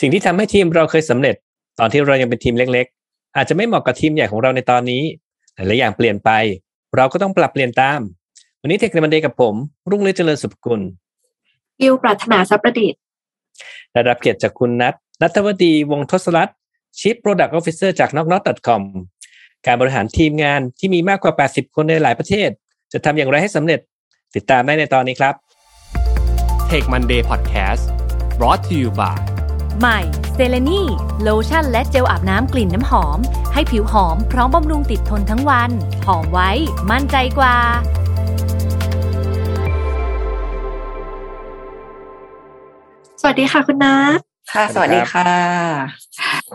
สิ่งที่ทำให้ทีมเราเคยสำเร็จ ตอนที่เรายังเป็นทีมเล็ก ๆ อาจจะไม่เหมาะกับทีมใหญ่ของเราในตอนนี้หลายอย่างเปลี่ยนไป เราก็ต้องปรับเปลี่ยนตาม วันนี้เทคโนโลยีกับผม รุ่งฤทธิ์เจริญสุภกุลบิวปรารถนาทรัพย์ประดิษฐ์ได้รับเกียรติจากคุณนัทนัทวดีวงทศรัตน์ Chief Product Officer จาก n o c k n o t c o m การบริหารทีมงานที่มีมากกว่า 80 คนในหลายประเทศ จะทำอย่างไรให้สำเร็จ ติดตามได้ในตอนนี้ครับ Tech Monday Podcast brought to you by ใหม่เซเลนีโลชั่นและเจลอาบน้ำกลิ่นน้ำหอม ให้ผิวหอมพร้อมบำรุงติดทนทั้งวัน หอมไว้ มั่นใจกว่า สวัสดีค่ะคุณนัทค่ะ สวัสดีค่ะ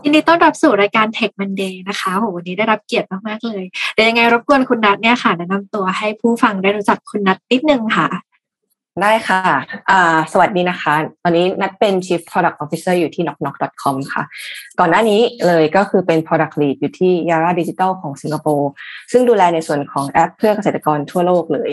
ยินดีต้อนรับสู่รายการ Tech Monday นะคะโหวันนี้ได้รับเกียรติมาก ๆ เลย เดี๋ยวยังไงรบกวนคุณนัทเนี่ยค่ะ แนะนำตัวให้ผู้ฟังได้รู้จักคุณนัทนิดนึงค่ะ ได้ค่ะอ่าสวัสดีนะคะ ตอนนี้นัดเป็น Chief Product Officer อยู่ที่ knocknock.com ค่ะ ก่อนหน้านี้เลยก็คือเป็น Product Lead อยู่ที่ Yara Digital ของสิงคโปร์ ซึ่งดูแลในส่วนของแอปเพื่อเกษตรกรทั่วโลกเลย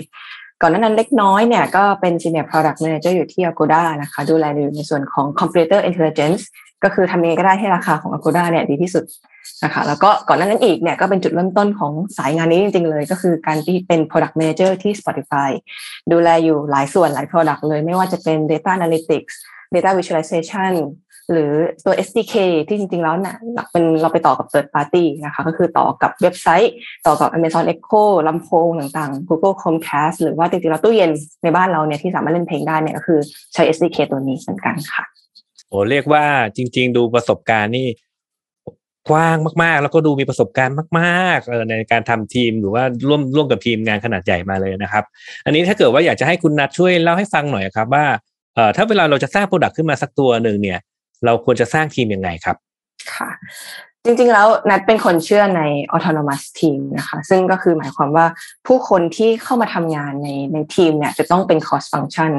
ก่อนหน้านั้นเล็กน้อยเนี่ยก็เป็น Senior Product Manager อยู่ที่ Agoda นะคะ ดูแลอยู่ในส่วนของ Computer Intelligence ก็คือทำยังไงก็ได้ให้ราคาของ Agoda เนี่ยดีที่สุดนะคะแล้วก็ก่อนหน้านั้นอีกเนี่ยก็เป็นจุดเริ่มต้นของสายงานนี้จริง ๆ เลย ก็คือการที่เป็น product manager ที่ Spotify ดูแลอยู่หลายส่วนหลาย product เลยไม่ว่าจะเป็น data analytics data visualization หรือตัว SDK ที่จริง ๆ แล้วเนี่ยเป็นเราไปต่อกับ third party นะคะก็คือต่อกับเว็บไซต์ ต่อกับ Amazon Echo ลำโพงต่างๆ Google Chromecast หรือว่าจริงๆแล้วตู้เย็นในบ้านเราเนี่ยที่สามารถเล่นเพลงได้เนี่ยก็คือใช้ SDK ตัวนี้เหมือนกันค่ะ โอ้เรียกว่าจริง ๆ ดูประสบการณ์นี่กว้างมาก ๆ แล้วก็ดูมีประสบการณ์มากๆในการทำทีมหรือว่าร่วมร่วมกับทีมงานขนาดใหญ่มาเลยนะครับ อันนี้ถ้าเกิดว่าอยากจะให้คุณนัทช่วยเล่าให้ฟังหน่อยครับ ว่าเอ่อถ้าเวลาเราจะสร้างโปรดักต์ขึ้นมาสักตัวหนึ่งเนี่ย เราควรจะสร้างทีมยังไงครับ ค่ะ จริงๆ แล้วนัดเป็นคนเชื่อใน autonomous team นะคะ ซึ่งก็คือหมายความว่าผู้คนที่เข้ามาทำงานในในทีมเนี่ยจะต้องเป็น cross function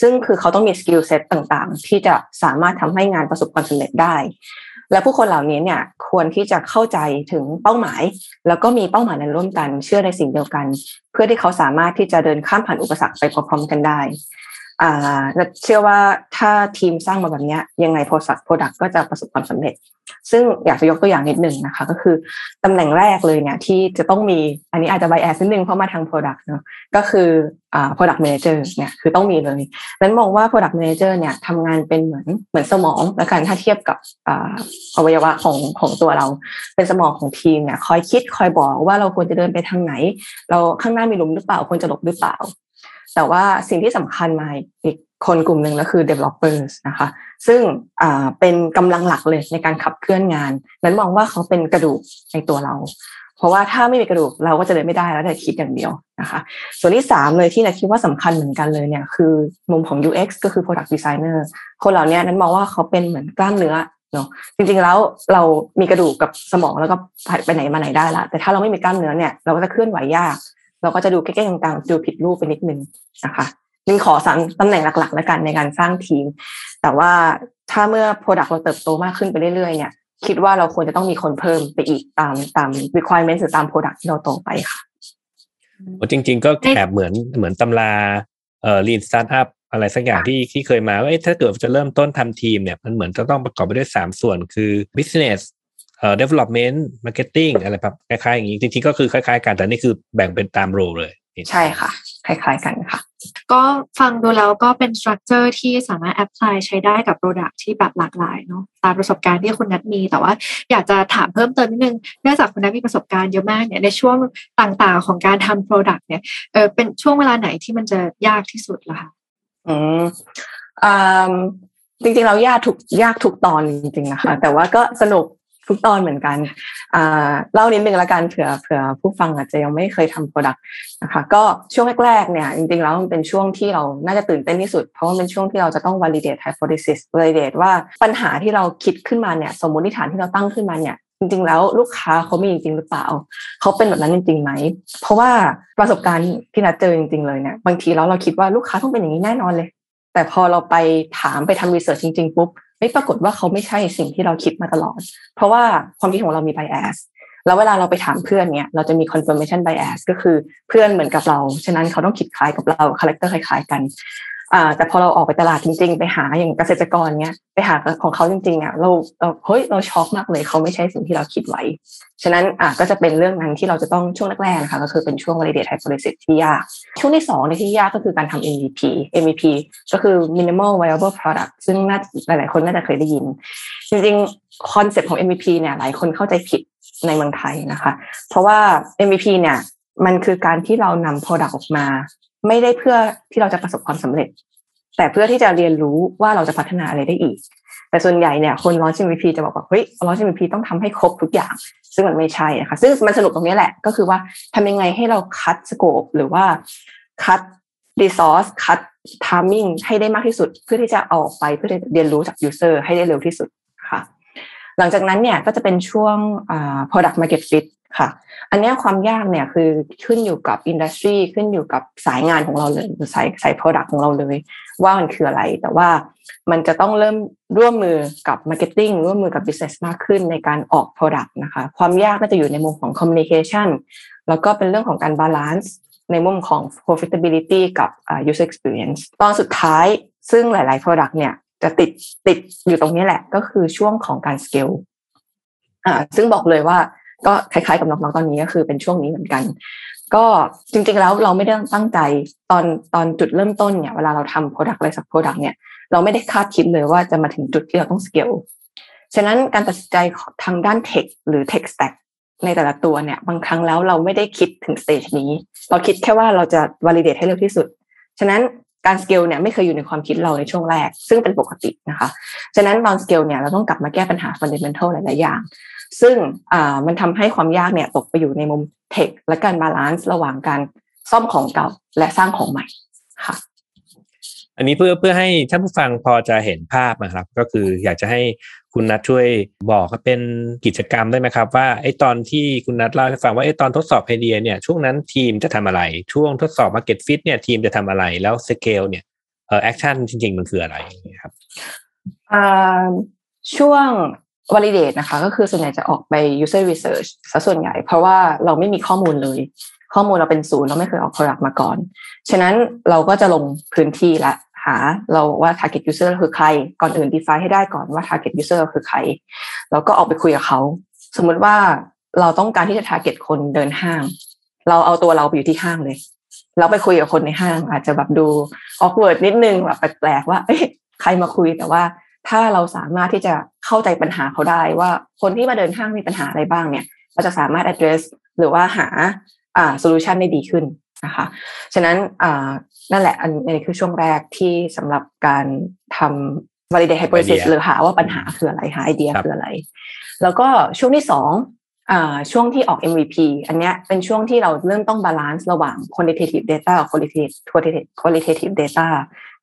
ซึ่งคือเขาต้องมี skill set ต่างๆ ที่จะสามารถทำให้งานประสบความสำเร็จได้ และผู้คนเหล่านี้เนี่ยควรที่จะเข้าใจถึงเป้าหมาย แล้วก็มีเป้าหมายนั้นร่วมกัน เชื่อในสิ่งเดียวกัน เพื่อที่เขาสามารถที่จะเดินข้ามผ่านอุปสรรคไปพร้อมๆกันได้ อ่าเชื่อว่าถ้าทีมสร้างมาแบบนี้ยังไง product product ก็จะประสบความสำเร็จ ซึ่งอยากจะยกตัวอย่างนิดหนึ่งนะคะ ก็คือตำแหน่งแรกเลยเนี่ยที่จะต้องมีอันนี้อาจจะ bias นิดนึงเพราะมาทาง product เนาะก็คืออ่า product manager เนี่ยคือต้องมีเลยนัทมองว่า product manager เนี่ยทำงานเป็นเหมือนเหมือนสมองละกันถ้าเทียบกับอ่าอวัยวะของของตัวเรา เป็นสมองของทีมเนี่ยคอยคิดคอยบอกว่าเราควรจะเดินไปทางไหน เราข้างหน้ามีหลุมหรือเปล่าควรจะหลบหรือเปล่า แต่ว่าสิ่งที่สำคัญมาอีกคนกลุ่มหนึ่งก็คือ developers นะคะ ซึ่งเป็นกำลังหลักเลยในการขับเคลื่อนงาน นัทมองว่าเขาเป็นกระดูกในตัวเรา เพราะว่าถ้าไม่มีกระดูกเราก็จะเดินไม่ได้แล้วแต่คิดอย่างเดียวนะคะ ส่วนที่สามเลยที่นาคิดว่าสำคัญเหมือนกันเลยเนี่ยคือมุมของ UX ก็คือ product designer คนเหล่านี้นั้นมองว่าเขาเป็นเหมือนกล้ามเนื้อเนาะจริงๆแล้วเรามีกระดูกกับสมองแล้วก็ไปไหนมาไหนได้ละแต่ถ้าเราไม่มีกล้ามเนื้อเนี่ยเราก็จะเคลื่อนไหวยาก เราก็จะดูแก้ๆต่างๆดูผิดรูปไปนิดนึงนะคะนี่ขอสามตำแหน่งหลักๆแล้วกันในการสร้างทีม แต่ว่าถ้าเมื่อ Product เราเติบโตมากขึ้นไปเรื่อยๆเนี่ยคิดว่าเราควรจะต้องมีคนเพิ่มไปอีกตามตาม requirement หรือตาม Product ที่เราโตไปค่ะจริง ๆ ก็แอบเหมือนเหมือนตำราเอ่อ lean startup อะไรสักอย่างที่ที่เคยมาว่าถ้าเกิดจะเริ่มต้นทำทีมเนี่ยมันเหมือนจะต้องประกอบไปด้วยสามส่วนคือ business เอ่อ development marketing อะไรแบบคล้ายๆอย่างนี้จริงๆก็คือคล้ายๆกันแต่นี่คือแบ่งเป็นตาม role เลย ใช่ค่ะ คล้ายๆกันค่ะ ก็ฟังดูแล้วก็เป็น structure ที่สามารถ apply ใช้ได้กับ product ที่แบบหลากหลายเนาะตามประสบการณ์ที่คุณนัทมี แต่ว่าอยากจะถามเพิ่มเติมนิดนึงเนื่องจากคุณนัทมีประสบการณ์เยอะมากเนี่ยในช่วงต่างๆของการทำ product เนี่ยเออเป็นช่วงเวลาไหนที่มันจะยากที่สุดล่ะคะอืมอ่าจริงๆเรายากทุกยากทุกตอนจริงๆนะคะ แต่ว่าก็สนุก ทุกตอนเหมือนกันเล่านิดนึงละกันเผื่อเผื่อผู้ฟังอาจจะยังไม่เคยทำ product นะคะก็ช่วงแรกๆเนี่ยจริงๆแล้วมันเป็นช่วงที่เราน่าจะตื่นเต้นที่สุด เพราะว่าเป็นช่วงที่เราจะต้อง validate hypothesis validate ว่าปัญหาที่เราคิดขึ้นมาเนี่ยสมมติฐานที่เราตั้งขึ้นมาเนี่ยจริงๆแล้วลูกค้าเขามีจริงหรือเปล่า เขาเป็นแบบนั้นจริงๆไหม เพราะว่าประสบการณ์ที่นัทเจอจริงๆเลยเนี่ยบางทีแล้วเราคิดว่าลูกค้าต้องเป็นอย่างนี้แน่นอนเลย แต่พอเราไปถามไปทำ research จริงๆปุ๊บ ไม่ปรากฏว่าเขาไม่ใช่สิ่งที่เราคิดมาตลอด เพราะว่าความคิดของเรามี bias แล้วเวลาเราไปถามเพื่อนเนี่ยเราจะมี confirmation bias ก็คือเพื่อนเหมือนกับเรา ฉะนั้นเขาต้องคิดคล้ายกับเราคาแรคเตอร์คล้าย ๆ กัน อ่าแต่พอเราออกไปตลาดจริงๆ ไปหาอย่างเกษตรกรเนี้ยไปหาของเขาจริงๆอะเราเราเฮ้ยเราช็อกมากเลยเขาไม่ใช่สิ่งที่เราคิดไว้ ฉะนั้นอะก็จะเป็นเรื่องนั้นที่เราจะต้องช่วงแรกๆนะคะก็คือเป็นช่วง validate hypothesis ที่ยาก ช่วงที่สองในที่ยากก็คือการทำ MVP MVP ก็คือ minimal viable product ซึ่งน่าหลายๆคนน่าจะเคยได้ยิน จริงๆคอนเซ็ปต์ของ MVP เนี่ยหลายคนเข้าใจผิดในเมืองไทยนะคะ เพราะว่า MVP เนี่ยมันคือการที่เรานำ product ออกมา ไม่ได้เพื่อที่เราจะประสบความสำเร็จ แต่เพื่อที่จะเรียนรู้ว่าเราจะพัฒนาอะไรได้อีก แต่ส่วนใหญ่เนี่ยคน launch MVP จะบอกว่าเฮ้ย launch MVP ต้องทำให้ครบทุกอย่าง ซึ่งมันไม่ใช่นะคะซึ่งมันสนุกตรงนี้แหละ ก็คือว่าทำยังไงให้เราคัดสโคปหรือว่าคัด resource คัด timing ให้ได้มากที่สุด เพื่อที่จะเอาออกไปเพื่อเรียนรู้จาก user ให้ได้เร็วที่สุดค่ะ หลังจากนั้นเนี่ยก็จะเป็นช่วง product market fit ค่ะ อันนี้ความยากเนี่ยคือขึ้นอยู่กับอินดัสทรีขึ้นอยู่กับสายงานของเราเลยหรือสายสาย product ของเราเลย ว่ามันคืออะไร แต่ว่ามันจะต้องเริ่มร่วมมือกับ marketing ร่วมมือกับ business มากขึ้นในการออก product นะคะ ความยากน่าจะอยู่ในมุมของ communication แล้วก็เป็นเรื่องของการ balance ในมุมของ profitability กับ user experience ตอนสุดท้ายซึ่งหลาย ๆ product เนี่ยจะติดติดอยู่ตรงนี้แหละ ก็คือช่วงของการ scale อ่าซึ่งบอกเลยว่า ก็คล้ายๆกับน้องๆตอนนี้ก็คือเป็นช่วงนี้เหมือนกัน ก็จริงๆแล้วเราไม่ได้ตั้งใจตอนตอนจุดเริ่มต้นเนี่ยเวลาเราทำ product อะไรสัก product เนี่ยเราไม่ได้คาดคิดเลยว่าจะมาถึงจุดที่เราต้อง scale ฉะนั้นการตัดสินใจทางด้าน tech หรือ tech stack ในแต่ละตัวเนี่ย บางครั้งแล้วเราไม่ได้คิดถึงสเตจนี้ เราคิดแค่ว่าเราจะ validate ให้เร็วที่สุด ฉะนั้นการสเกลเนี่ยไม่เคยอยู่ในความคิดเราในช่วงแรก ซึ่งเป็นปกตินะคะ ฉะนั้นตอนสเกลเนี่ยเราต้องกลับมาแก้ปัญหา fundamental หลาย ๆ อย่าง ซึ่งอ่ามันทำให้ความยากเนี่ยตกไปอยู่ในมุม tech และการ balance ระหว่างการซ่อมของเก่าและสร้างของใหม่ค่ะ อันนี้เพื่อเพื่อให้ท่านผู้ฟังพอจะเห็นภาพนะครับ ก็คืออยากจะให้คุณนัทช่วยบอกเป็นกิจกรรมได้ไหมครับ ว่าไอ้ตอนที่คุณนัทเล่าให้ฟังว่าไอ้ตอนทดสอบไอเดียเนี่ยช่วงนั้นทีมจะทำอะไร ช่วงทดสอบ Market Fit เนี่ยทีมจะทำอะไรแล้วสเกลเนี่ยเอ่อ action จริง ๆ มันคืออะไรครับช่วง validate นะคะ ก็คือส่วนใหญ่จะออกไป user research ซะส่วนใหญ่ เพราะว่าเราไม่มีข้อมูลเลย ข้อมูลเราเป็นศูนย์เราไม่เคยออก product มาก่อน ฉะนั้นเราก็จะลงพื้นที่ละหาเราว่า target user คือใคร ก่อนอื่น define ให้ได้ก่อนว่า target user คือใคร แล้วก็ออกไปคุยกับเขา สมมุติว่าเราต้องการที่จะ target คนเดินห้าง เราเอาตัวเราไปอยู่ที่ห้างเลย เราไปคุยกับคนในห้าง อาจจะแบบดู awkward นิดนึงแบบแปลกๆว่า เอ้ยใครมาคุยแต่ว่า ถ้าเราสามารถที่จะเข้าใจปัญหาเขาได้ว่าคนที่มาเดินห้างมีปัญหาอะไรบ้างเนี่ย เราจะสามารถ address หรือว่าหาอ่า solution ได้ดีขึ้นนะคะฉะนั้นอ่านั่นแหละอันนี้คือช่วงแรกที่สำหรับการทำ validate hypothesis หรือหาว่าปัญหาคืออะไรหาไอเดียคืออะไร แล้วก็ช่วงที่สองอ่าช่วงที่ออก MVP อันเนี้ยเป็นช่วงที่เราเริ่มต้อง balance ระหว่าง quantitative data กับ qualitative qualitative data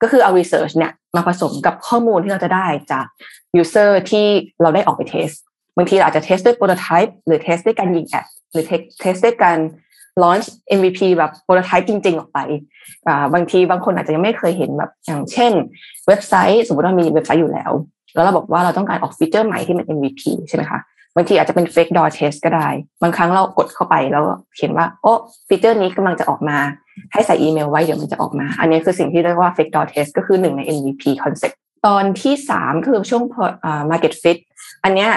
ก็คือเอา research เนี่ยมาผสมกับข้อมูลที่เราจะได้จาก user ที่เราได้ออกไปเทสบางทีเราอาจจะเทสด้วย prototype หรือเทสด้วยการยิงแอดหรือเทสด้วยการ launch MVP แบบ prototype จริง ๆ ออกไป บางทีบางคนอาจจะยังไม่เคยเห็นแบบอย่างเช่น เว็บไซต์ สมมติเรามีเว็บไซต์อยู่แล้ว แล้วเราบอกว่าเราต้องการออกฟีเจอร์ใหม่ที่เป็น MVP ใช่ไหมคะ บางทีอาจจะเป็น fake door test ก็ได้ บางครั้งเรากดเข้าไปแล้วเขียนว่า โอ้ฟีเจอร์นี้กำลังจะออกมา ให้ใส่อีเมลไว้เดี๋ยวมันจะออกมา อันนี้คือสิ่งที่เรียกว่า fake door test ก็คือหนึ่งใน MVP concept ตอนที่สามคือช่วง market fit อันเนี้ย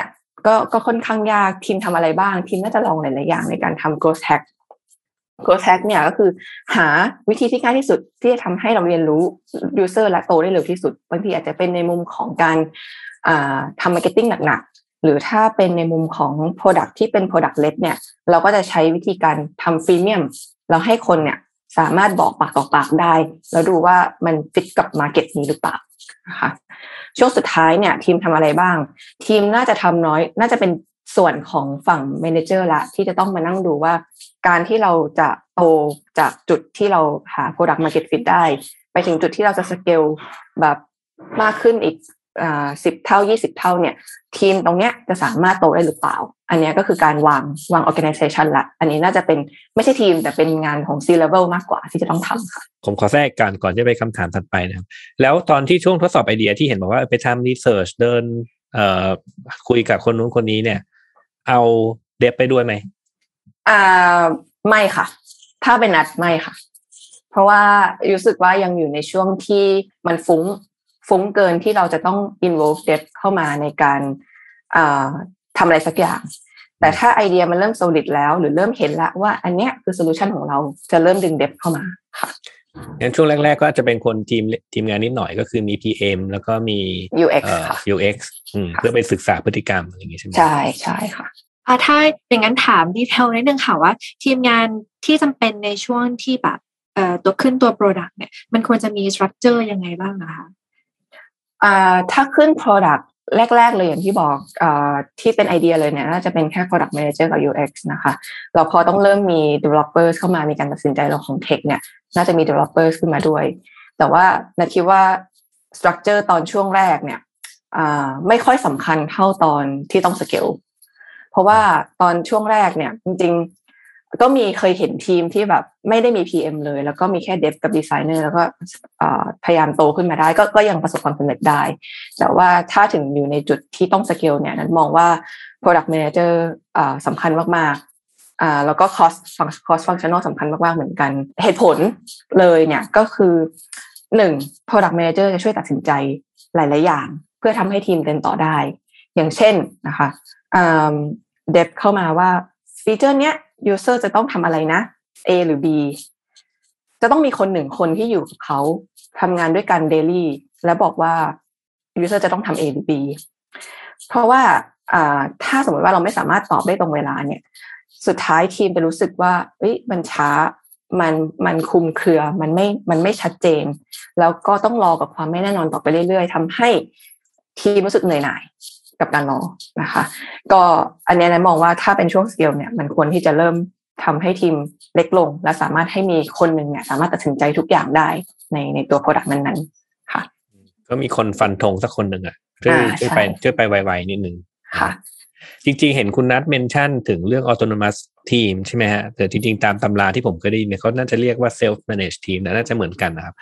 ก็ก็ค่อนข้างยากทีมทำอะไรบ้าง ทีมน่าจะลองหลาย ๆ อย่างในการทำ growth hack growth hack เนี่ยก็คือหาวิธีที่ง่ายที่สุดที่จะทำให้เราเรียนรู้ user และโตได้เร็วที่สุด บางทีอาจจะเป็นในมุมของการทำ marketing หนัก หรือถ้าเป็นในมุมของ product ที่เป็น product led เนี่ย เราก็จะใช้วิธีการทำ freemium เราให้คนเนี่ยสามารถบอกปากต่อปากได้ แล้วดูว่ามันฟิตกับ market นี้หรือเปล่านะคะช่วงสุดท้ายเนี่ยทีมทำอะไรบ้าง ทีมน่าจะทำน้อย น่าจะเป็นส่วนของฝั่ง manager ละที่จะต้องมานั่งดูว่า การที่เราจะโตจากจุดที่เราหา product market fit ได้ ไปถึงจุดที่เราจะสเกลแบบมากขึ้นอีก สิบเท่ายี่สิบเท่าเนี่ยทีมตรงเนี้ยจะสามารถโตได้หรือเปล่า อันนี้ก็คือการวางวาง organization ละ อันนี้น่าจะเป็นไม่ใช่ทีมแต่เป็นงานของ C level มากกว่าที่จะต้องทำค่ะ ผมขอแทรกการก่อนจะไปคำถามถัดไปนะครับ แล้วตอนที่ช่วงทดสอบไอเดียที่เห็นบอกว่าไปทำรีเสิร์ชเดินเอ่อคุยกับคนนู้นคนนี้เนี่ย เอา dev ไปด้วยไหมอ่าไม่ค่ะ ถ้าเป็นนัทไม่ค่ะ เพราะว่ารู้สึกว่ายังอยู่ในช่วงที่มันฟุ้ง ฟุ้งเกินที่เราจะต้อง involve dev เข้ามาในการทำอะไรสักอย่าง แต่ถ้าไอเดียมันเริ่ม solid แล้ว หรือเริ่มเห็นแล้วว่า อันเนี้ยคือโซลูชันของเราจะเริ่มดึง depth เข้ามาค่ะงั้นช่วงแรก ๆ ก็จะเป็นคนทีมทีมงานนิดหน่อยก็คือมี PM แล้วก็มี UX ค่ะ UX เพื่อไปศึกษาพฤติกรรมอะไรอย่างงี้ใช่ไหมใช่ใช่ค่ะถ้าอย่างนั้นถามดีเทลนิดนึงค่ะว่า ทีมงานที่จำเป็นในช่วงที่แบบเอ่อตัวขึ้นตัว Product เนี่ยมันควรจะมีสตรัคเจอร์ยังไงบ้างนะคะอ่า ถ้าขึ้น Product แรก ๆ เลยอย่างที่บอกอที่เป็นไอเดียเลยเนี่ยน่าจะเป็นแค่ Product Manager กับ UX นะคะ เราพอต้องเริ่มมี Developers เข้ามามีการตัดสินใจเราของ Tech เนี่ย น่าจะมี Developers ขึ้นมาด้วย แต่ว่านัทคิดว่า Structure ตอนช่วงแรกเนี่ยไม่ค่อยสำคัญเท่าตอนที่ต้องสเกลเพราะว่าตอนช่วงแรกเนี่ย จริงๆ ก็มีเคยเห็นทีมที่แบบไม่ได้มี PM เลย แล้วก็มีแค่ dev กับดีไซเนอร์แล้วก็พยายามโตขึ้นมาได้ ก็ก็ยังประสบความสำเร็จได้ แต่ว่าถ้าถึงอยู่ในจุดที่ต้องสเกลเนี่ยนัทมองว่า Product Manager สำคัญมากๆแล้วก็ cost cost functional สำคัญมากๆเหมือนกัน เหตุผลเลยเนี่ยก็คือหนึ่ง product manager จะช่วยตัดสินใจหลาย ๆ อย่าง เพื่อทำให้ทีมเดินต่อได้ อย่างเช่นนะคะเดฟเข้ามาว่าฟีเจอร์เนี้ย user จะต้องทำอะไรนะ A หรือ B จะต้องมีคนหนึ่งคนที่อยู่กับเขาทำงานด้วยกัน daily และบอกว่า user จะต้องทำ A หรือ B เพราะว่าถ้าสมมติว่าเราไม่สามารถตอบได้ตรงเวลาเนี่ย สุดท้ายทีมจะรู้สึกว่าเอ้ยมันช้ามันมันคลุมเครือมันไม่มันไม่ชัดเจน แล้วก็ต้องรอกับความไม่แน่นอนต่อไปเรื่อย ๆทำให้ทีมรู้สึกเหนื่อยหน่าย กับการรอนะคะ ก็อันนี้นะมองว่าถ้าเป็นช่วงสเกลเนี่ยมันควรที่จะเริ่มทำให้ทีมเล็กลง และสามารถให้มีคนหนึ่งเนี่ยสามารถตัดสินใจทุกอย่างได้ในในตัว product นั้นๆค่ะ ก็มีคนฟันธงสักคนหนึ่งอะช่วยช่วยไปช่วยไปไวๆนิดนึงค่ะ จริงๆ เห็นคุณนัท mention ถึงเรื่อง autonomous team ใช่ไหมฮะแต่จริงๆ ตามตำราที่ผมเคยได้ยินเนี่ยเขาน่าจะเรียกว่า self manage team น่าจะเหมือนกันนะครับ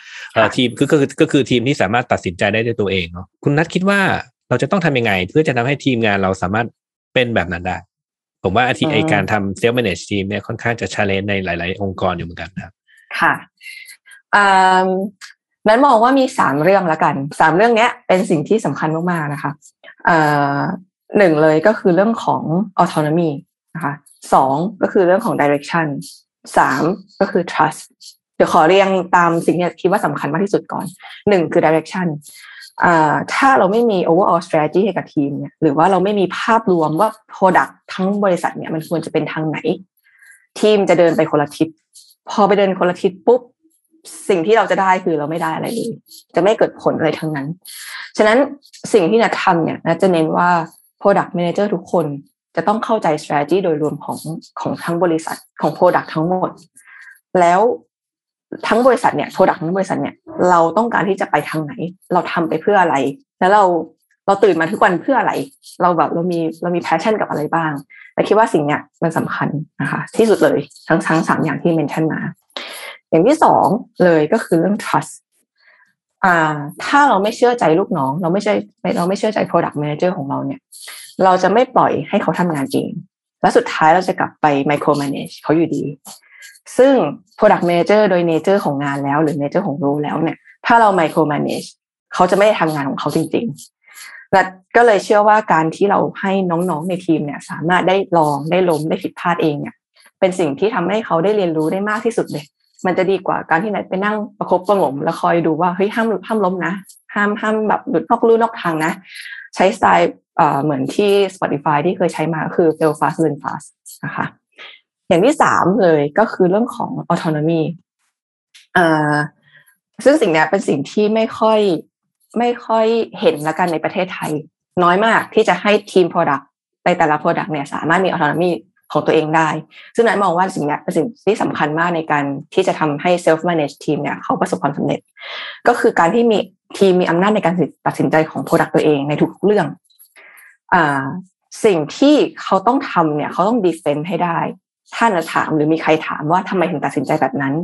ทีมคือก็คือก็คือทีมที่สามารถตัดสินใจได้ด้วยตัวเองเนาะคุณนัทคิดว่า เราจะต้องทำยังไง เพื่อจะทำให้ทีมงานเราสามารถเป็นแบบนั้นได้ ผมว่าที่ไอ้การทำ self manage team เนี่ยค่อนข้างจะ challenge ในหลาย ๆ องค์กรอยู่เหมือนกันนะครับค่ะนั้นมองว่ามีสามเรื่องละกันสามเรื่องนี้เป็นสิ่งที่สำคัญมาก ๆ นะคะหนึ่งเลยก็คือเรื่องของ autonomy นะคะสองก็คือเรื่องของ direction สามก็คือ trust เดี๋ยวขอเรียงตามสิ่งที่คิดว่าสำคัญมากที่สุดก่อนหนึ่งคือ direction ถ้าเราไม่มี overall strategy ให้กับทีมเนี่ยหรือว่าเราไม่มีภาพรวมว่า product ทั้งบริษัทเนี่ยมันควรจะเป็นทางไหน ทีมจะเดินไปคนละทิศพอไปเดินคนละทิศปุ๊บสิ่งที่เราจะได้คือเราไม่ได้อะไรเลยจะไม่เกิดผลอะไรทั้งนั้น ฉะนั้นสิ่งที่นัททำเนี่ยนัทจะเน้นว่า product manager ทุกคนจะต้องเข้าใจ strategy โดยรวมของของทั้งบริษัทของ product ทั้งหมด แล้ว ทั้งบริษัทเนี่ย product ทั้งบริษัทเนี่ยเราต้องการที่จะไปทางไหน เราทำไปเพื่ออะไร แล้วเราเราตื่นมาทุกวันเพื่ออะไร เราแบบเรามีเรามีแพชชั่นกับอะไรบ้างแต่คิดว่าสิ่งเนี้ยมันสำคัญนะคะ ที่สุดเลยทั้งทั้งสามอย่างที่เมนชั่นมา อย่างที่สองเลยก็คือเรื่อง trust อ่า ถ้าเราไม่เชื่อใจลูกน้อง เราไม่ใช่เราไม่เชื่อใจ product manager ของเราเนี่ย เราจะไม่ปล่อยให้เขาทำงานเองและสุดท้ายเราจะกลับไป micro manage เขาอยู่ดี ซึ่ง product manager โดย nature ของงานแล้ว หรือ nature ของรู้แล้วเนี่ย ถ้าเรา micro manage เขาจะไม่ได้ทำงานของเขาจริงๆและก็เลยเชื่อว่าการที่เราให้น้องๆในทีมเนี่ย สามารถได้ลองได้ล้มได้ผิดพลาดเองเนี่ย เป็นสิ่งที่ทำให้เขาได้เรียนรู้ได้มากที่สุดเลย มันจะดีกว่าการที่ไหนไปนั่งประคบประงม แล้วคอยดูว่าเฮ้ยห้ามห้ามล้มนะ ห้ามห้ามแบบหลุดนอกลู่นอกทางนะ ใช้สไตล์เหมือนที่ Spotify ที่เคยใช้มาคือ fail fast learn fast นะคะ อย่างที่สามเลยก็คือเรื่องของ autonomy อ่าซึ่งสิ่งนี้เป็นสิ่งที่ไม่ค่อยไม่ค่อยเห็นละกันในประเทศไทย น้อยมากที่จะให้ทีม product ในแต่ละ product เนี่ยสามารถมี autonomy ของตัวเองได้ ซึ่งนั้นมองว่าสิ่งนี้เป็นสิ่งที่สำคัญมากในการที่จะทำให้ self manage ทีมเนี่ยเขาประสบความสำเร็จ ก็คือการที่มีทีมมีอำนาจในการตัดสินใจของ product ตัวเองในทุกเรื่องอ่าสิ่งที่เขาต้องทำเนี่ยเขาต้อง defend ให้ได้ ท่านถามหรือมีใครถามว่าทำไมถึงตัดสินใจแบบนั้น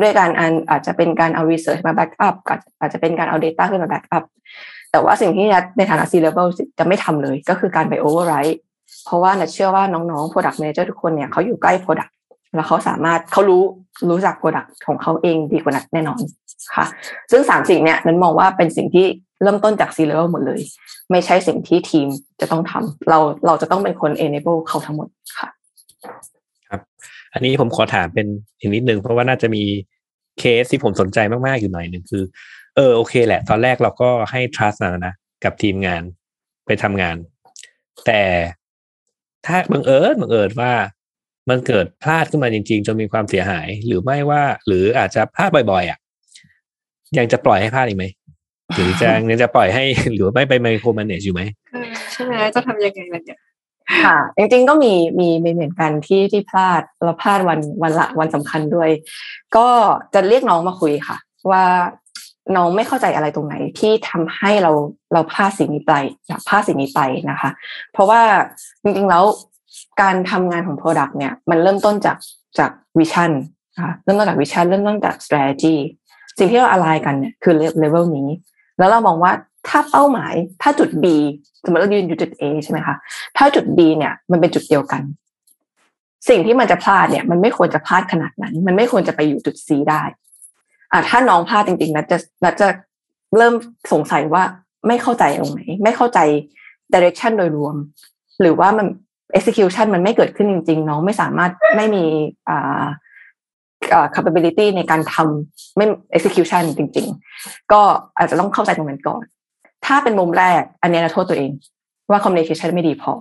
ด้วยการอันอาจจะเป็นการเอา research มา back up อาจจะเป็นการเอา data ขึ้นมา back up แต่ว่าสิ่งที่นัดในฐานะ C level จะไม่ทำเลย ก็คือการไป override เพราะว่านัดเชื่อว่าน้องๆ product manager ทุกคนเนี่ยเขาอยู่ใกล้ product แล้วเขาสามารถเขารู้รู้จักโปรดักต์ของเขาเองดีกว่านัดแน่นอนค่ะ ซึ่งสามสิ่งเนี้ยนั้นมองว่าเป็นสิ่งที่เริ่มต้นจาก C level หมดเลย ไม่ใช่สิ่งที่ทีมจะต้องทำเราเราจะต้องเป็นคน enable เขาทั้งหมดค่ะ อันนี้ผมขอถามเป็นอีกนิดนึงเพราะว่าน่าจะมีเคสที่ผมสนใจมากๆอยู่หน่อยหนึ่งคือ เออโอเค แหละ ตอนแรกเราก็ให้ trust นะนะกับทีมงานไปทำงาน แต่ถ้าบังเอิญบังเอิญว่ามันเกิดพลาดขึ้นมาจริง ๆ จนมีความเสียหาย หรือไม่ว่า หรืออาจจะพลาดบ่อยๆอะยังจะปล่อยให้พลาดอีกไหมหรือจะยังจะปล่อยให้หรือไม่ไปไมโครแมเนจอยู่ไหมใช่ไหมจะทำยังไงล่ะเนี่ย ค่ะ จริงๆก็มีมีเหมือนกันที่ที่พลาดเราพลาดวันวันละวันสำคัญด้วย ก็จะเรียกน้องมาคุยค่ะ ว่าน้องไม่เข้าใจอะไรตรงไหนที่ทำให้เราเราพลาดสิ่งนี้ไปพลาดสิ่งนี้ไปนะคะ เพราะว่าจริงๆแล้วการทำงานของ Product เนี่ยมันเริ่มต้นจากจากวิชั่นนะคะเริ่มต้นจากวิชั่นเริ่มต้นจาก strategy สิ่งที่เราอะไรกันเนี่ยคือเลเวลนี้ แล้วเรามองว่า ถ้าเป้าหมาย ถ้าจุด B สมมติเรายืนอยู่จุด A ใช่ไหมคะถ้าจุด B เนี่ยมันเป็นจุดเดียวกัน สิ่งที่มันจะพลาดเนี่ย มันไม่ควรจะพลาดขนาดนั้น มันไม่ควรจะไปอยู่จุด C ได้อ่าถ้าน้องพลาดจริงๆนะจะนะจะเริ่มสงสัยว่าไม่เข้าใจตรงไหนไม่เข้าใจ direction โดยรวม หรือว่ามัน execution มันไม่เกิดขึ้นจริง ๆ น้องไม่สามารถไม่มีอ่า capability ในการทำไม่ execution จริง ๆ ก็อาจจะต้องเข้าใจตรงนั้นก่อน ถ้าเป็นมุมแรก อันนี้เราโทษตัวเอง ว่า communication ไม่ดีพอ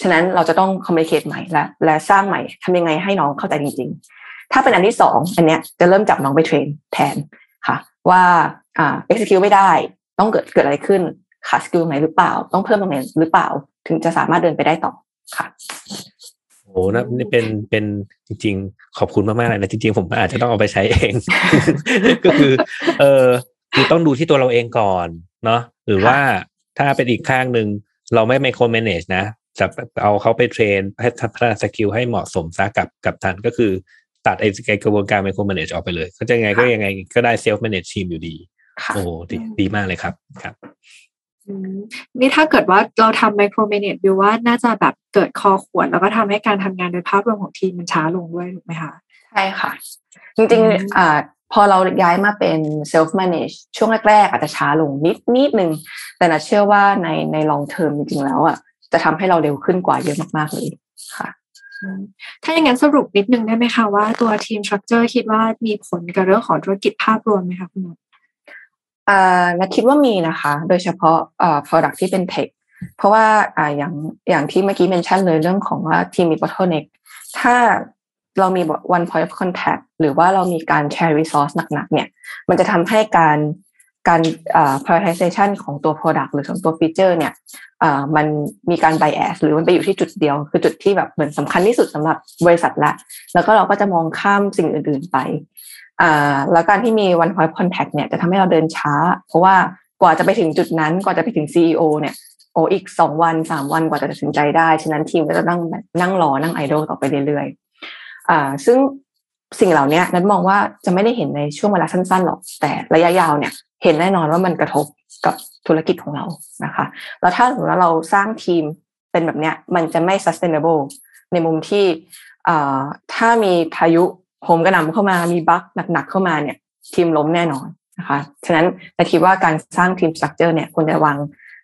ฉะนั้นเราจะต้อง communicate ใหม่และและสร้างใหม่ทำยังไงให้น้องเข้าใจจริง ๆ ถ้าเป็นอันที่สองอันเนี้ยจะเริ่มจับน้องไปเทรนแทนค่ะ ว่าอ่า execute ไม่ได้ต้องเกิดเกิดอะไรขึ้นขาดสกิลไหนหรือเปล่า ต้องเพิ่มตรงไหนหรือเปล่า ถึงจะสามารถเดินไปได้ต่อค่ะโอ้นะนี่เป็นเป็นจริง ๆ ขอบคุณมากๆเลยนะจริง ๆ ผมอาจจะต้องเอาไปใช้เอง ก็คือ เออ คือต้องดูที่ตัวเราเองก่อนเนาะหรือว่าถ้าเป็นอีกข้างหนึ่งเราไม่ micromanage นะจะเอาเขาไป train ให้พัฒนา skill ให้เหมาะสมซะกับกับทันก็คือตัดไอ้กระบวนการ micromanage ออกไปเลย ก็จะยังไงก็ยังไงก็ได้ self manage team อยู่ดีค่ะโอ้ดีดีมากเลยครับครับอืมนี่ถ้าเกิดว่าเราทำไมโครเมเนจดูว่าน่าจะแบบเกิดคอขวดแล้วก็ทำให้การทำงานโดยภาพรวมของทีมมันช้าลงด้วยถูกไหมคะ ใช่ค่ะ จริงอืมๆอ่า พอเราย้ายมาเป็น self manage ช่วงแรกๆอาจจะช้าลงนิดนิดนึง แต่นะเชื่อว่าในใน long term จริงๆแล้วอะจะทำให้เราเร็วขึ้นกว่าเยอะมากๆเลยค่ะอืมถ้าอย่างนั้นสรุปนิดนึงได้ไหมคะว่าตัวทีมสตรัคเจอร์คิดว่ามีผลกับเรื่องของธุรกิจภาพรวมไหมคะคุณหมออ่านัทคิดว่ามีนะคะ โดยเฉพาะอ่า product ที่เป็น tech เพราะว่าอ่าอย่างอย่างที่เมื่อกี้เมนชั่นเลยเรื่องของว่าทีมมี bottleneck ถ้า เรามี one point of contact หรือว่าเรามีการ share resource หนักๆ เนี่ย มันจะทำให้การการอ่า prioritization ของตัว product หรือของตัว feature เนี่ยมันมีการ bias หรือมันไปอยู่ที่จุดเดียว คือจุดที่แบบเหมือนสำคัญที่สุดสำหรับบริษัทละ แล้วก็เราก็จะมองข้ามสิ่งอื่น ๆ ไป แล้วการที่มี one point contact เนี่ยจะทำให้เราเดินช้า เพราะว่ากว่าจะไปถึงจุดนั้น กว่าจะไปถึง CEO เนี่ยโออีกสองวันสามวันกว่าจะตัดสินใจได้ ฉะนั้นทีมก็จะนั่งนั่งรอนั่งไอดอลต่อไปเรื่อยๆ อ่าซึ่งสิ่งเหล่านี้นั้นมองว่าจะไม่ได้เห็นในช่วงเวลาสั้นๆหรอก แต่ระยะยาวเนี่ย เห็นแน่นอนว่ามันกระทบกับธุรกิจของเรานะคะ แล้วถ้าสมมติว่าเราสร้างทีมเป็นแบบเนี้ย มันจะไม่ sustainable ในมุมที่ถ้ามีพายุโหมกระหน่ำเข้ามามีบั๊กหนักๆเข้ามาเนี่ย ทีมล้มแน่นอนนะคะ ฉะนั้นเราคิดว่าการสร้างทีมสตรัคเจอร์เนี่ยควรจะวาง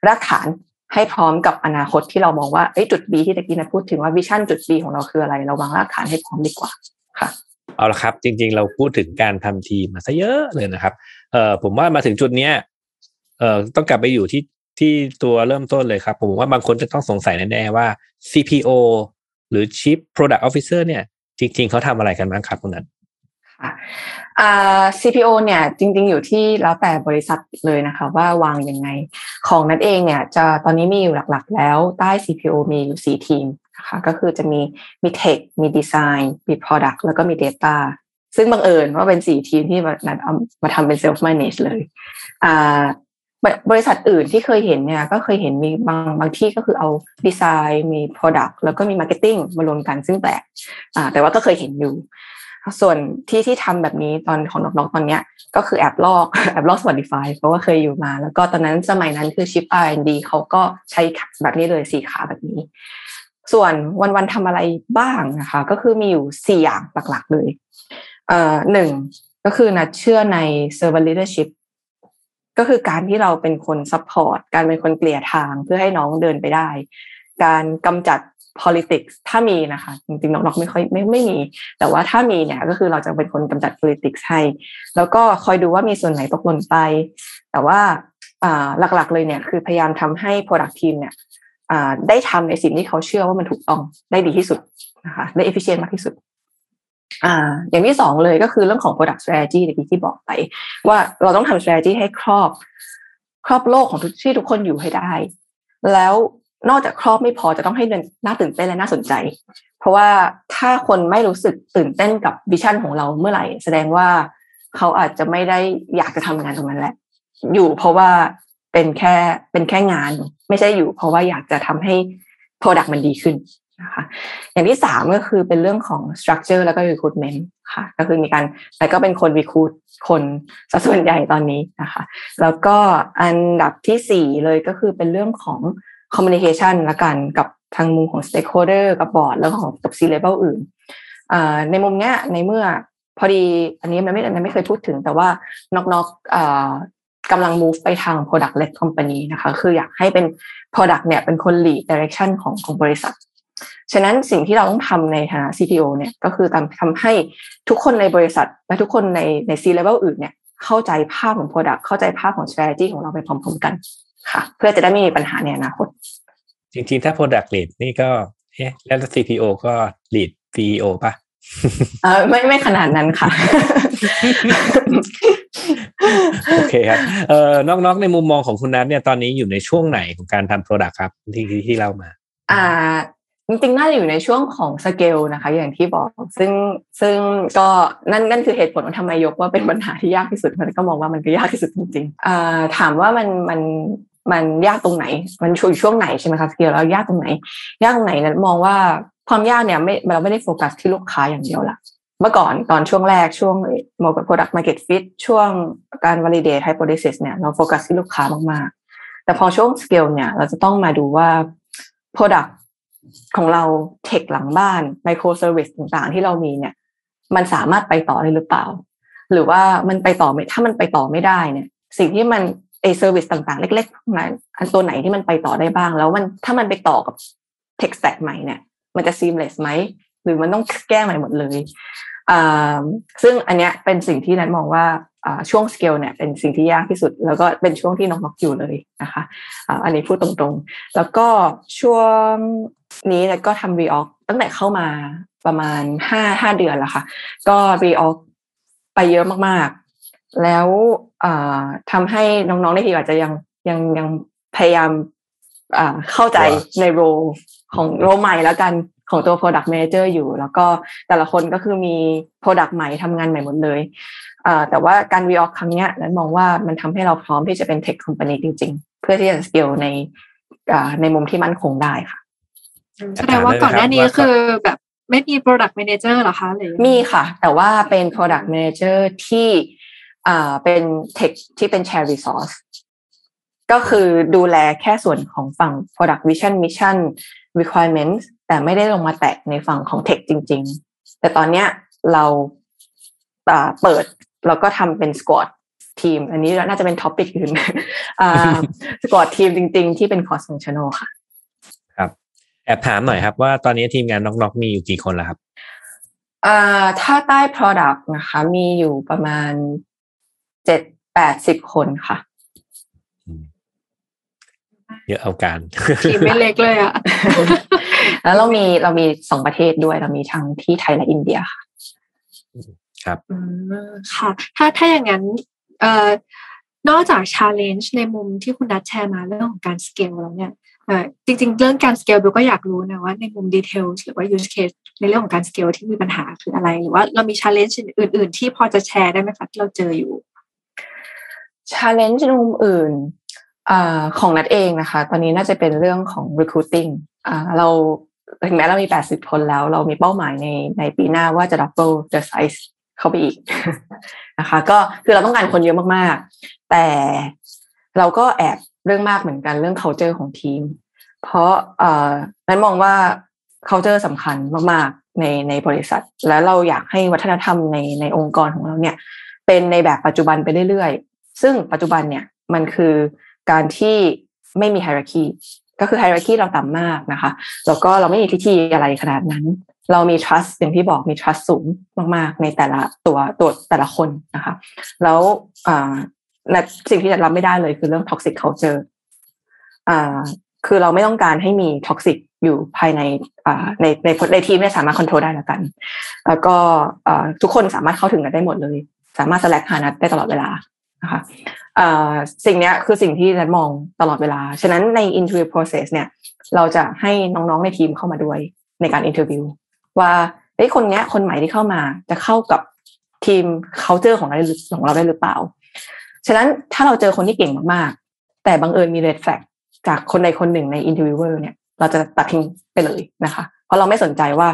รากฐาน ให้พร้อมกับอนาคตที่เรามองว่าเอ้จุด B ที่ตะกี้นะพูดถึงว่าวิชั่นจุด B ของเราคืออะไร เราวางรากฐานให้พร้อมดีกว่าค่ะเอาละครับ จริง ๆ เราพูดถึงการทำทีมมาซะเยอะเลยนะครับเอ่อผมว่ามาถึงจุดเนี้ยเอ่อต้องกลับไปอยู่ที่ที่ตัวเริ่มต้นเลยครับ ผมว่าบางคนจะต้องสงสัยแน่ๆว่า CPO หรือ Chief Product Officer เนี่ย จริง ๆเขาทำอะไรกันบ้างครับคุณนัท CPO เนี่ยจริง ๆ อยู่ที่แล้วแต่บริษัทเลยนะคะว่าวางยังไง ของนัดเองเนี่ยจะตอนนี้มีอยู่หลักๆ แล้วใต้ CPO มีอยู่สี่ทีมนะคะก็คือจะมีมี Tech มี Design มี Product แล้วก็มี Data ซึ่งบังเอิญว่าเป็นสี่ทีมที่นัดเอามาทำเป็น Self Manage เลยบริษัทอื่นที่เคยเห็นเนี่ยก็เคยเห็นมีบางบางที่ก็คือเอาดีไซน์มี Product แล้วก็มี Marketing มารวมกันซึ่งแปลกแต่ว่าก็เคยเห็นอยู่ ส่วนที่ที่ทำแบบนี้ตอนของน้องๆตอนเนี้ย ก็คือแอบลอกแอบลอก Spotify เพราะว่าเคยอยู่มา แล้วก็ตอนนั้นสมัยนั้นคือชิป R&D เขาก็ใช้แบบนี้เลยสี่ขาแบบนี้ ส่วนวันๆทำอะไรบ้างนะคะ ก็คือมีอยู่สี่อย่างหลักๆเลยเอ่อหนึ่งก็คือนัทเชื่อใน servant leadership ก็คือการที่เราเป็นคน support การเป็นคนเกลี่ยทางเพื่อให้น้องเดินไปได้ การกำจัด politics ถ้ามีนะคะ จริงๆน้องๆไม่ค่อยไม่ไม่มี แต่ว่าถ้ามีเนี่ยก็คือเราจะเป็นคนกำจัด politics ให้ แล้วก็คอยดูว่ามีส่วนไหนตกหล่นไป แต่ว่าหลักๆเลยเนี่ยคือพยายามทำให้ product team เนี่ยได้ทำในสิ่งที่เขาเชื่อว่ามันถูกต้องได้ดีที่สุดนะคะได้ efficient มากที่สุดอ่าอย่างที่สองเลยก็คือเรื่องของ product strategy ที่บอกไป ว่าเราต้องทำ strategy ให้ครอบ ครอบโลกของทุกที่ทุกคนอยู่ให้ได้ แล้ว นอกจากครอบไม่พอจะต้องให้น่าตื่นเต้นและน่าสนใจ เพราะว่าถ้าคนไม่รู้สึกตื่นเต้นกับวิชั่นของเราเมื่อไหร่ แสดงว่าเขาอาจจะไม่ได้อยากจะทำงานตรงนั้นแหละ อยู่เพราะว่าเป็นแค่เป็นแค่งาน ไม่ใช่อยู่ เพราะว่าอยากจะทำให้ Product มันดีขึ้นนะคะอย่างที่สามก็คือเป็นเรื่องของ structure แล้วก็ recruitment ค่ะ ก็คือมีการแต่ก็เป็นคน recruit คนสัส่วนใหญ่ตอนนี้นะคะ แล้วก็อันดับที่สี่เลยก็คือเป็นเรื่องของ communication ละกันกับทางมุมของ stakeholder กับบอร์ดแล้วก็ของกับ C level อื่นในมุมเนี้ยในเมื่อพอดีอันนี้มันไม่ไม่เคยพูดถึงแต่ว่านอกๆกำลัง move ไปทาง product led company นะคะ คืออยากให้เป็น product เนี่ยเป็นคน lead direction ของของบริษัท ฉะนั้นสิ่งที่เราต้องทำในฐานะ CTO เนี่ยก็คือทำให้ทุกคนในบริษัท และทุกคนในใน C level อื่นเนี่ยเข้าใจภาพของ product เข้าใจภาพของ strategy ของเราไปพร้อมๆกัน ค่ะ เพื่อจะได้ไม่มีปัญหาในอนาคตจริงๆ ถ้า product lead นี่ก็เอ๊ะแล้ว CPO ก็ lead CEO ป่ะเออไม่ไม่ขนาดนั้นค่ะ โอเคครับเอ่อ NocNoc ในมุมมองของคุณนัทเนี่ยตอนนี้อยู่ในช่วงไหนของการทำ product ครับที่ที่เล่ามา อ่าจริงๆ น่าจะอยู่ในช่วงของสเกลนะคะ อย่างที่บอก ซึ่งซึ่งก็นั่นนั่นคือเหตุผลว่าทำไมนัทยกว่าเป็นปัญหาที่ยากที่สุดมันก็มองว่ามันก็ยากที่สุดจริงๆอ่าถามว่ามันมัน มันยากตรงไหน มันช่วช่วงไหนใช่ไหมคะสเกลแล้วยากตรงไหน ยากตรงไหนนั้นมองว่าความยากเนี่ยไม่เราไม่ได้โฟกัสที่ลูกค้าอย่างเดียวละเมื่อก่อนตอนช่วงแรกช่วง product market fit ช่วงการ validate hypothesis เนี่ยเราโฟกัสที่ลูกค้ามากๆ แต่พอช่วง scale เนี่ย เราจะต้องมาดูว่า product ของเราเทคหลังบ้าน micro service ต่างๆ ที่เรามีเนี่ย มันสามารถไปต่อได้หรือเปล่า หรือว่ามันไปต่อไม่ถ้ามันไปต่อไม่ได้เนี่ย สิ่งที่มัน เอ service ต่างๆ เล็กๆพวกนั้นอันตัวไหนที่มันไปต่อได้บ้าง แล้วมันถ้ามันไปต่อกับเทค stack ใหม่เนี่ย มันจะ seamless ไหม หรือมันต้องแก้ใหม่หมดเลยซึ่งอันเนี้ยเป็นสิ่งที่นัทมองว่าช่วงสเกลเนี่ยเป็นสิ่งที่ยากที่สุด แล้วก็เป็นช่วงที่น้องๆอยู่เลยนะคะอันนี้พูดตรงๆ แล้วก็ช่วงนี้นัทก็ทำ reorg ตั้งแต่เข้ามาประมาณห้าห้าเดือนแล้วค่ะ ก็ reorgไปเยอะมากๆ แล้วทำให้น้องๆในทีอาจจะยังยังยังพยายามเข้าใจในโรของโรใหม่แล้วกันของตัว Product Manager อยู่ แล้วก็แต่ละคนก็คือมี Product ใหม่ทำงานใหม่หมดเลยแต่ว่าการ r e o ครั้งนี้นั้นมองว่ามันทำให้เราพร้อมที่จะเป็น Tech Company จริง ๆ เพื่อที่จะสเกลในในมุมที่มั่นคงได้ค่ะแสดงว่าก่อนหน้านี้คือแบบไม่มี Product Manager หรอคะหรือมีค่ะ แต่ว่าเป็น Product Manager ที่ เป็น Tech ที่เป็น Share Resource ก็คือดูแลแค่ส่วนของฝั่ง product vision mission requirements แต่ไม่ได้ลงมาแตะในฝั่งของ tech จริง ๆ แต่ตอนเนี้ยเราเปิดแล้วก็ทำเป็น squad team อันนี้น่าจะเป็น topic อื่น squad team จริง ๆ ที่เป็น cross functional ค่ะ ครับ แอบถามหน่อยครับว่าตอนนี้ทีมงาน NocNoc มีอยู่กี่คนแล้วครับถ้าใต้ product นะคะ มีอยู่ประมาณ เจ็ดแปดสิบคนค่ะ เยอะเอาการทีมไม่เล็กเลยอะแล้วเรามีเรามีสองประเทศด้วยเรามีทั้งที่ไทยและอินเดียค่ะ ครับค่ะ ถ้าถ้าอย่างนั้นเอ่อนอกจาก challenge ในมุมที่คุณนัทแชร์มาเรื่องของการสเกลแล้วเนี่ยจริง ๆ เรื่องการสเกลเบลก็อยากรู้นะว่าในมุม detail หรือว่า use case ในเรื่องของการสเกลที่มีปัญหาคืออะไร หรือว่าเรามี challenge อื่น ๆ ที่พอจะแชร์ได้ไหมคะที่เราเจออยู่ challenge ในมุมอื่นของนัทเองนะคะ ตอนนี้น่าจะเป็นเรื่องของ recruiting เราถึงแม้เรามี 80 คนแล้ว เรามีเป้าหมายในในปีหน้าว่าจะ double the size เข้าไปอีกนะคะ ก็คือเราต้องการคนเยอะมากๆ แต่เราก็แอบเรื่องมากเหมือนกันเรื่อง culture ของทีม เพราะเอ่อนั้นมองว่า culture สำคัญมากๆในในบริษัท และเราอยากให้วัฒนธรรมในในองค์กรของเราเนี่ย เป็นในแบบปัจจุบันไปเรื่อย ซึ่งปัจจุบันเนี่ยมันคือการที่ไม่มี hierarchy ก็คือ hierarchy เราต่ำมากนะคะ แล้วก็เราไม่มีพิธีอะไรขนาดนั้น เรามี trust อย่างที่บอกมี trust สูงมาก ๆ ในแต่ละตัวตัวแต่ละคนนะคะ แล้วและสิ่งที่จะรับไม่ได้เลยคือเรื่อง toxic culture อ่าคือเราไม่ต้องการให้มีท็อกซิกอยู่ภายในในในในทีมเนี่ยสามารถควบคุมได้แล้วกัน แล้วก็ทุกคนสามารถเข้าถึงกันได้หมดเลย สามารถสแลกหานัดได้ตลอดเวลา นะคะสิ่งนี้คือสิ่งที่นัดมองตลอดเวลา ฉะนั้นใน interview process เนี่ย เราจะให้น้องๆในทีมเข้ามาด้วยในการ interview ว่าไอ้คนเนี้ยคนใหม่ที่เข้ามาจะเข้ากับทีม culture ของเราของเราได้หรือเปล่า ฉะนั้นถ้าเราเจอคนที่เก่งมากๆ แต่บังเอิญมี red flag จากคนใดคนหนึ่งใน interviewer เนี่ยเราจะตัดทิ้งไปเลยนะคะ เพราะเราไม่สนใจว่า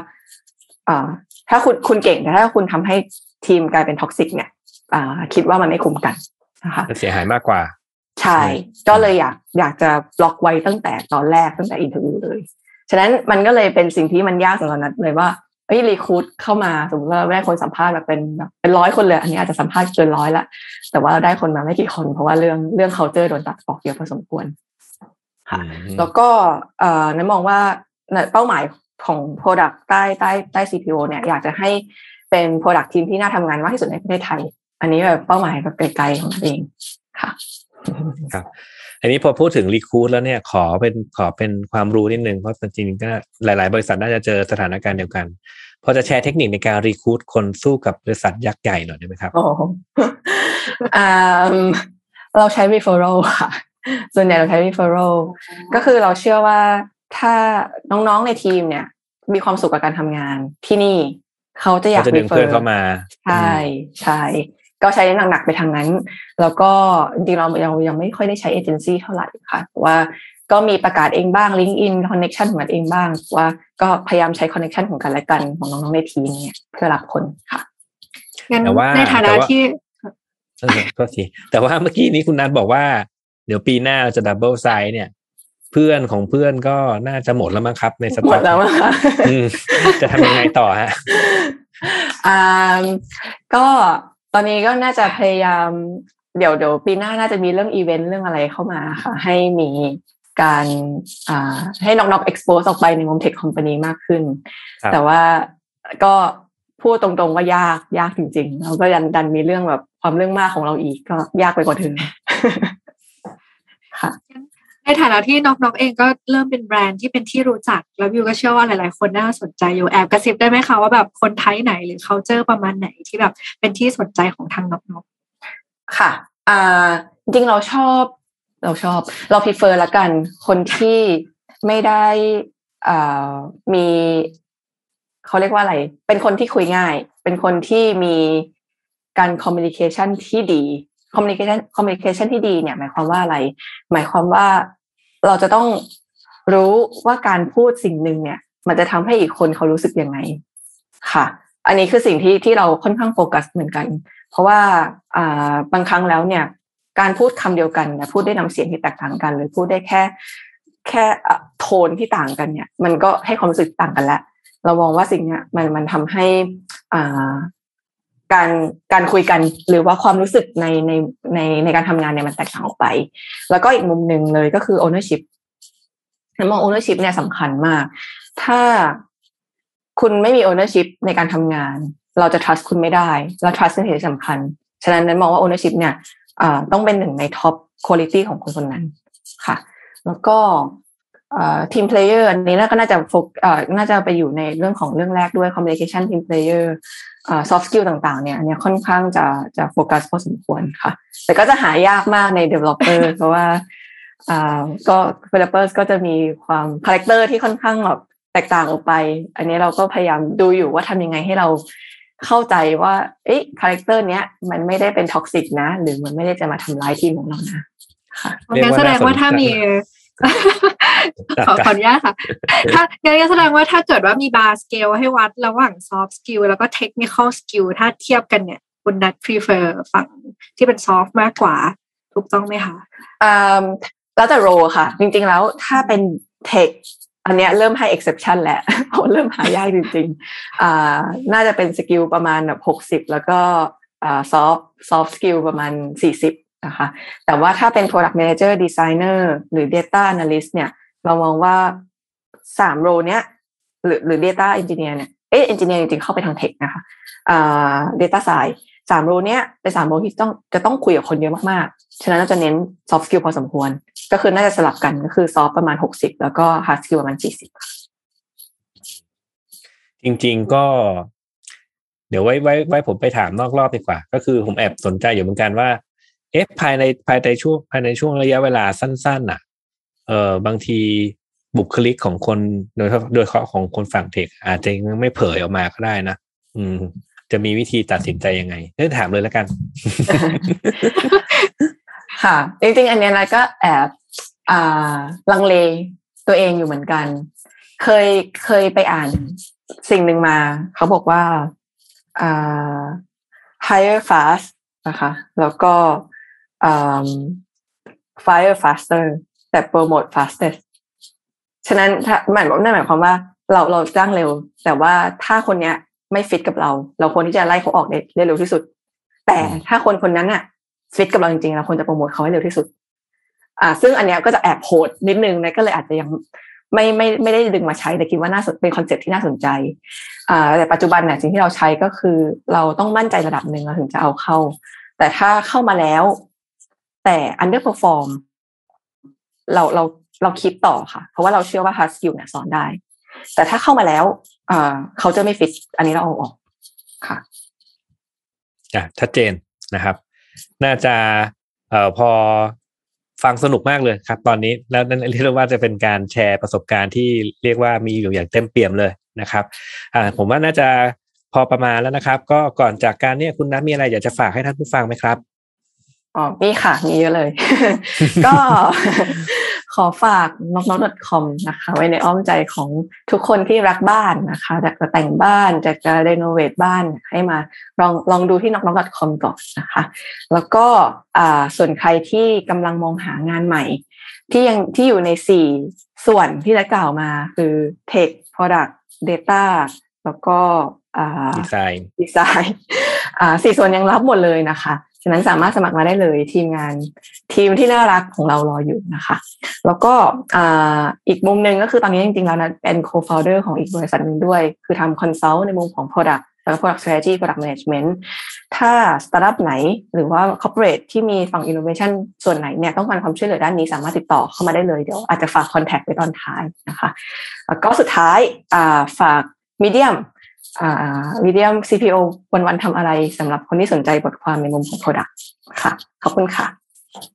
ถ้าคุณคุณเก่งแต่ถ้าคุณทำให้ทีมกลายเป็น toxic เนี่ยคิดว่ามันไม่คุ้มกัน นะคะเสียหายมากกว่า ใช่ ก็เลยอยากอยากจะบล็อกไว้ตั้งแต่ตอนแรกตั้งแต่ interview เลย ฉะนั้นมันก็เลยเป็นสิ่งที่มันยากสำหรับนัทเลยว่าเอ้ย recruit เข้ามาสมมติว่าได้คนสัมภาษณ์แบบเป็นแบบเป็นร้อยคนเลย อันนี้อาจจะสัมภาษณ์เกินร้อยละแต่ว่าเราได้คนมาไม่กี่คนเพราะว่าเรื่องเรื่อง culture โดนตัดออกเยอะพอสมควรค่ะแล้วก็เอ่อนัทมองว่าเป้าหมายของ Product ใต้ใต้ใต้ CPO เนี่ยอยากจะให้เป็น Product ทีมที่น่าทำงานมากที่สุดในประเทศไทย อันนี้แบบเป้าหมายแบบไกลๆของตัวเองค่ะครับอันนี้พอพูดถึงรีคูดแล้วเนี่ยขอเป็นขอเป็นความรู้นิดนึงเพราะจริงๆก็หลาย ๆ บริษัทน่าจะเจอสถานการณ์เดียวกันพอจะแชร์เทคนิคในการรีคูดคนสู้กับบริษัทยักษ์ใหญ่หน่อยได้ไหมครับอ๋อเราใช้ referral ค่ะ ส่วนใหญ่เราใช้ referral ก็คือเราเชื่อว่าถ้าน้องๆในทีมเนี่ย มีความสุขกับการทำงานที่นี่ เขาจะอยากดึงเพื่อนเข้ามา ใช่ใช่ ก็ใช้หนักๆไปทางนั้น แล้วก็จริงๆเรายังยังไม่ค่อยได้ใช้เอเจนซี่เท่าไหร่ค่ะว่าก็มีประกาศเองบ้าง LinkedIn connection ของมันเองบ้าง ว่าก็พยายามใช้ connection ของกันและกันของน้องๆในทีมเนี่ยเพื่อรับคนค่ะงั้นในฐานะที่ก็สิแต่ว่าเมื่อกี้นี้คุณนัทบอกว่า เดี๋ยวปีหน้าจะ double size เนี่ย เพื่อนของเพื่อนก็น่าจะหมดแล้วมั้งครับ ในสต็อกแล้วจะทำยังไงต่อฮะอ่าก็ ตอนนี้ก็น่าจะพยายามเดี๋ยวเดี๋ยวปีหน้าน่าจะมีเรื่องอีเวนต์เรื่องอะไรเข้ามาค่ะ ให้มีการอ่าให้น้องๆ expose ออกไปในมุมเทคคอมพานีมากขึ้น แต่ว่าก็พูดตรงๆว่ายากยากจริงๆ แล้วก็ดันดันมีเรื่องแบบความเรื่องมากของเราอีกก็ยากไปกว่าเดิมค่ะ ในฐานะที่น็อกน็อกเองก็เริ่มเป็นแบรนด์ที่เป็นที่รู้จัก แล้ววิวก็เชื่อว่าหลาย ๆ คนน่าสนใจอยู่แอบกระซิบได้ไหมคะว่าแบบคนไทยไหนหรือ c u เจอประมาณไหนที่แบบเป็นที่สนใจของทาง NocNoc ค่ะอ่าจริงเราชอบ เราชอบ เรา prefer ละกัน คนที่ไม่ได้อ่ามีเขาเรียกว่าอะไร เป็นคนที่คุยง่าย เป็นคนที่มีการ communication ที่ดี communication communication ที่ดีเนี่ย หมายความว่าอะไร หมายความว่าเราจะต้องรู้ว่าการพูดสิ่งหนึ่งเนี่ย มันจะทำให้อีกคนเขารู้สึกยังไงค่ะ อันนี้คือสิ่งที่ที่เราค่อนข้างโฟกัสเหมือนกัน เพราะว่าอ่าบางครั้งแล้วเนี่ย การพูดคำเดียวกันนะพูดได้นำเสียงที่แตกต่างกัน หรือพูดได้แค่ แค่โทนที่ต่างกันเนี่ย มันก็ให้ความรู้สึกต่างกันแล้วเรามองว่าสิ่งเนี้ยมันมันทำให้อ่า การการคุยกันหรือว่าความรู้สึกในในในในการทำงานเนี่ยมันแตกต่างออกไป แล้วก็อีกมุมหนึ่งเลยก็คือ ownership นัทมอง ownership เนี่ยสำคัญมาก ถ้าคุณไม่มี ownership ในการทำงาน เราจะ trust คุณไม่ได้เรา trust เป็นเหตุสำคัญ ฉะนั้นนั้นมองว่า ownership เนี่ยต้องเป็นหนึ่งใน top quality ของคนคนนั้นค่ะ แล้วก็ team player อันนี้ก็น่าจะโฟกน่าจะไปอยู่ในเรื่องของเรื่องแรกด้วย communication team player soft skill ต่างๆเนี่ยอันนี้ค่อนข้างจะจะโฟกัสพอสมควรค่ะ แต่ก็จะหายากมากใน developer เพราะว่าอ่าก็ developers ก็จะมีความ character ที่ค่อนข้างแบบแตกต่างออกไป อันนี้เราก็พยายามดูอยู่ว่าทำยังไงให้เราเข้าใจว่า เอ๊ะ character เนี้ยมันไม่ได้เป็น toxic นะ หรือมันไม่ได้จะมาทำร้ายทีมของเรานะค่ะงั้นแสดงว่าถ้ามี ขอขออนุญาตค่ะ ถ้างั้นก็แสดงว่าถ้าเกิดว่ามี bar scale ให้วัดระหว่าง soft skill แล้วก็ technical skill ถ้าเทียบกันเนี่ยคุณนัท prefer ฝั่งที่เป็น soft มากกว่า ถูกต้องไหมคะอ่าแล้วแต่ role ค่ะ จริงๆแล้วถ้าเป็น tech อันเนี้ยเริ่มให้ exception แหละเพราะเริ่มหายากจริงๆอ่าน่าจะเป็น skill ประมาณแบบหกสิบแล้วก็อ่า soft soft skill ประมาณสี่สิบ นะคะแต่ว่าถ้าเป็น product manager designer หรือ data analyst เนี่ย เรามองว่าสาม role เนี้ยหรือหรือ data engineer เนี่ยเอ๊ะ engineer จริงๆเข้าไปทาง tech นะคะอ่า data Side สามโรเนี้ยเป็นสามโรที่ต้องจะต้องคุยกับคนเยอะมากๆ ฉะนั้นเราจะเน้น soft skill พอสมควร ก็คือน่าจะสลับกันก็คือ soft ประมาณหกสิบแล้วก็ hard skill ประมาณสี่สิบจริงๆก็ เดี๋ยวไว้ไว้ไว้ผมไปถามนอกรอบดีกว่า ก็คือผมแอบสนใจอยู่เหมือนกันว่า เอ๊ะภายในภายในช่วงภายในช่วงระยะเวลาสั้นๆอะ เออบางทีบุคลิกของคนโดยเฉพาะโดยเฉพาะของคนฝั่งเทคอาจจะยังไม่เผยออกมาก็ได้นะอืม จะมีวิธีตัดสินใจยังไงเรื่องถามเลยแล้วกัน ค่ะ จริงๆ อันนี้นะก็แอบอ่าลังเลตัวเองอยู่เหมือนกัน เคยเคยไปอ่านสิ่งหนึ่งมา เขาบอกว่าอ่า hire fast นะคะ แล้วก็ fire faster แต่ promote fastest ฉะนั้นถ้าหมายนั่นหมายความว่าเราเราจ้างเร็ว แต่ว่าถ้าคนเนี้ยไม่ฟิตกับเรา เราควรที่จะไล่เขาออกได้ได้เร็วที่สุด แต่ถ้าคนคนนั้นน่ะฟิตกับเราจริงๆเราควรจะโปรโมทเขาให้เร็วที่สุด อ่า ซึ่งอันเนี้ยก็จะแอบโหดนิดนึงนะก็เลยอาจจะยังไม่ไม่ไม่ได้ดึงมาใช้แต่คิดว่าน่าสนเป็นคอนเซ็ปต์ที่น่าสนใจ อ่า แต่ปัจจุบันเนี่ยสิ่งที่เราใช้ก็คือ เราต้องมั่นใจระดับหนึ่งเราถึงจะเอาเข้า แต่ถ้าเข้ามาแล้ว แต่ underperform เราเราเราคิดต่อค่ะ เพราะว่าเราเชื่อว่า hard skill เนี่ยสอนได้ แต่ถ้าเข้ามาแล้วเขาจะไม่ฟิตอันนี้เราเอาออกค่ะอะชัดเจนนะครับ น่าจะเอ่อพอฟังสนุกมากเลยครับ ตอนนี้แล้วนั่นเรียกได้ว่าจะเป็นการแชร์ประสบการณ์ที่เรียกว่ามีอยู่อย่างเต็มเปี่ยมเลยนะครับอ่าผมว่าน่าจะพอประมาณแล้วนะครับ ก็ก่อนจากการเนี่ยคุณนัทมีอะไรอยากจะฝากให้ท่านผู้ฟังไหมครับ อ๋อมีค่ะ มีเยอะเลย ก็ขอฝาก n o k n o k c o m นะคะ ไว้ในอ้อมใจของทุกคนที่รักบ้านนะคะจากจะแต่งบ้านจากจะรีโนเวทบ้านให้มาลองลองดูที่ n o k n o k c o m ก่อนนะคะ แล้วก็อ่าส่วนใครที่กำลังมองหางานใหม่ ที่ยังที่อยู่ในสี่ส่วนที่ได้กล่าวมาคือ Tech Product Data แล้วก็อ่าดีไซน์ดีไซน์อ่าสี่ส่วนยังรับหมดเลยนะคะ ฉะนั้นสามารถสมัครมาได้เลยทีมงานทีมที่น่ารักของเรารออยู่นะคะ แล้วก็อ,อีกมุมหนึ่งก็คือตอนนี้จริงๆแล้วนะเป็น co-founder ของอีกบริษัทหนึ่งด้วย คือทำ consult ในมุมของ product แล้วก็ product strategy product management ถ้า startup ไหนหรือว่า corporate ที่มีฝั่ง innovation ส่วนไหนเนี่ยต้องการความช่วยเหลือด้านนี้สามารถติดต่อเข้ามาได้เลยเดี๋ยวอาจจะฝาก contact ไว้ตอนท้ายนะคะ แล้วก็สุดท้ายฝาก medium อ่า medium CPO วันๆทำอะไรสำหรับคนที่สนใจบทความในมุมของ product ค่ะ ขอบคุณค่ะ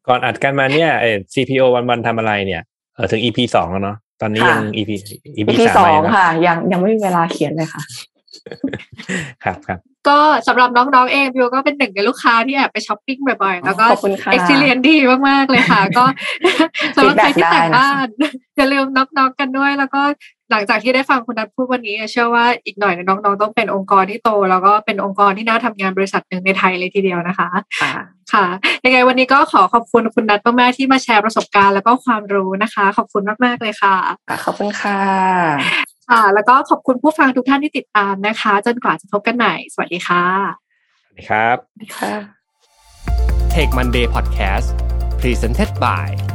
ก่อนอัดกันมาเนี่ยเออ CPO วันวันๆทำอะไรเนี่ยเออถึง EP สองแล้วเนาะตอนนี้ยังค่ะ EP EP EP สามสอไปงนะค่ะ ยังยังไม่มีเวลาเขียนเลยค่ะ ครับครับก็สำหรับน้องๆเองบิวก็เป็นหนึ่งในลูกค้าที่แอบไปช้อปปิ้งบ่อยๆ แล้วก็ขอบคุณค่ะเอ็กซิเลียนดีมากๆเลยค่ะ ก็สำหรับใครที่แต่งบ้านอย่าลืมน็อกๆกันด้วย แล้วก็ห ลังจากที่ได้ฟังคุณนัทพูดวันนี้ เชื่อว่าอีกหน่อยน้องๆต้องเป็นองค์กรที่โต แล้วก็เป็นองค์กรที่น่าทำงานบริษัทหนึ่งในไทยเลยทีเดียวนะคะค่ะค่ะยังไงวันนี้ก็ขอขอบคุณคุณนัทมากๆที่มาแชร์ประสบการณ์แล้วก็ความรู้นะคะ ขอบคุณมากๆเลยค่ะค่ะขอบคุณค่ะค่ะ แล้วก็ขอบคุณผู้ฟังทุกท่านที่ติดตามนะคะ จนกว่าจะพบกันใหม่สวัสดีค่ะสวัสดีครับค่ะ Take Monday Podcast Presented by เซ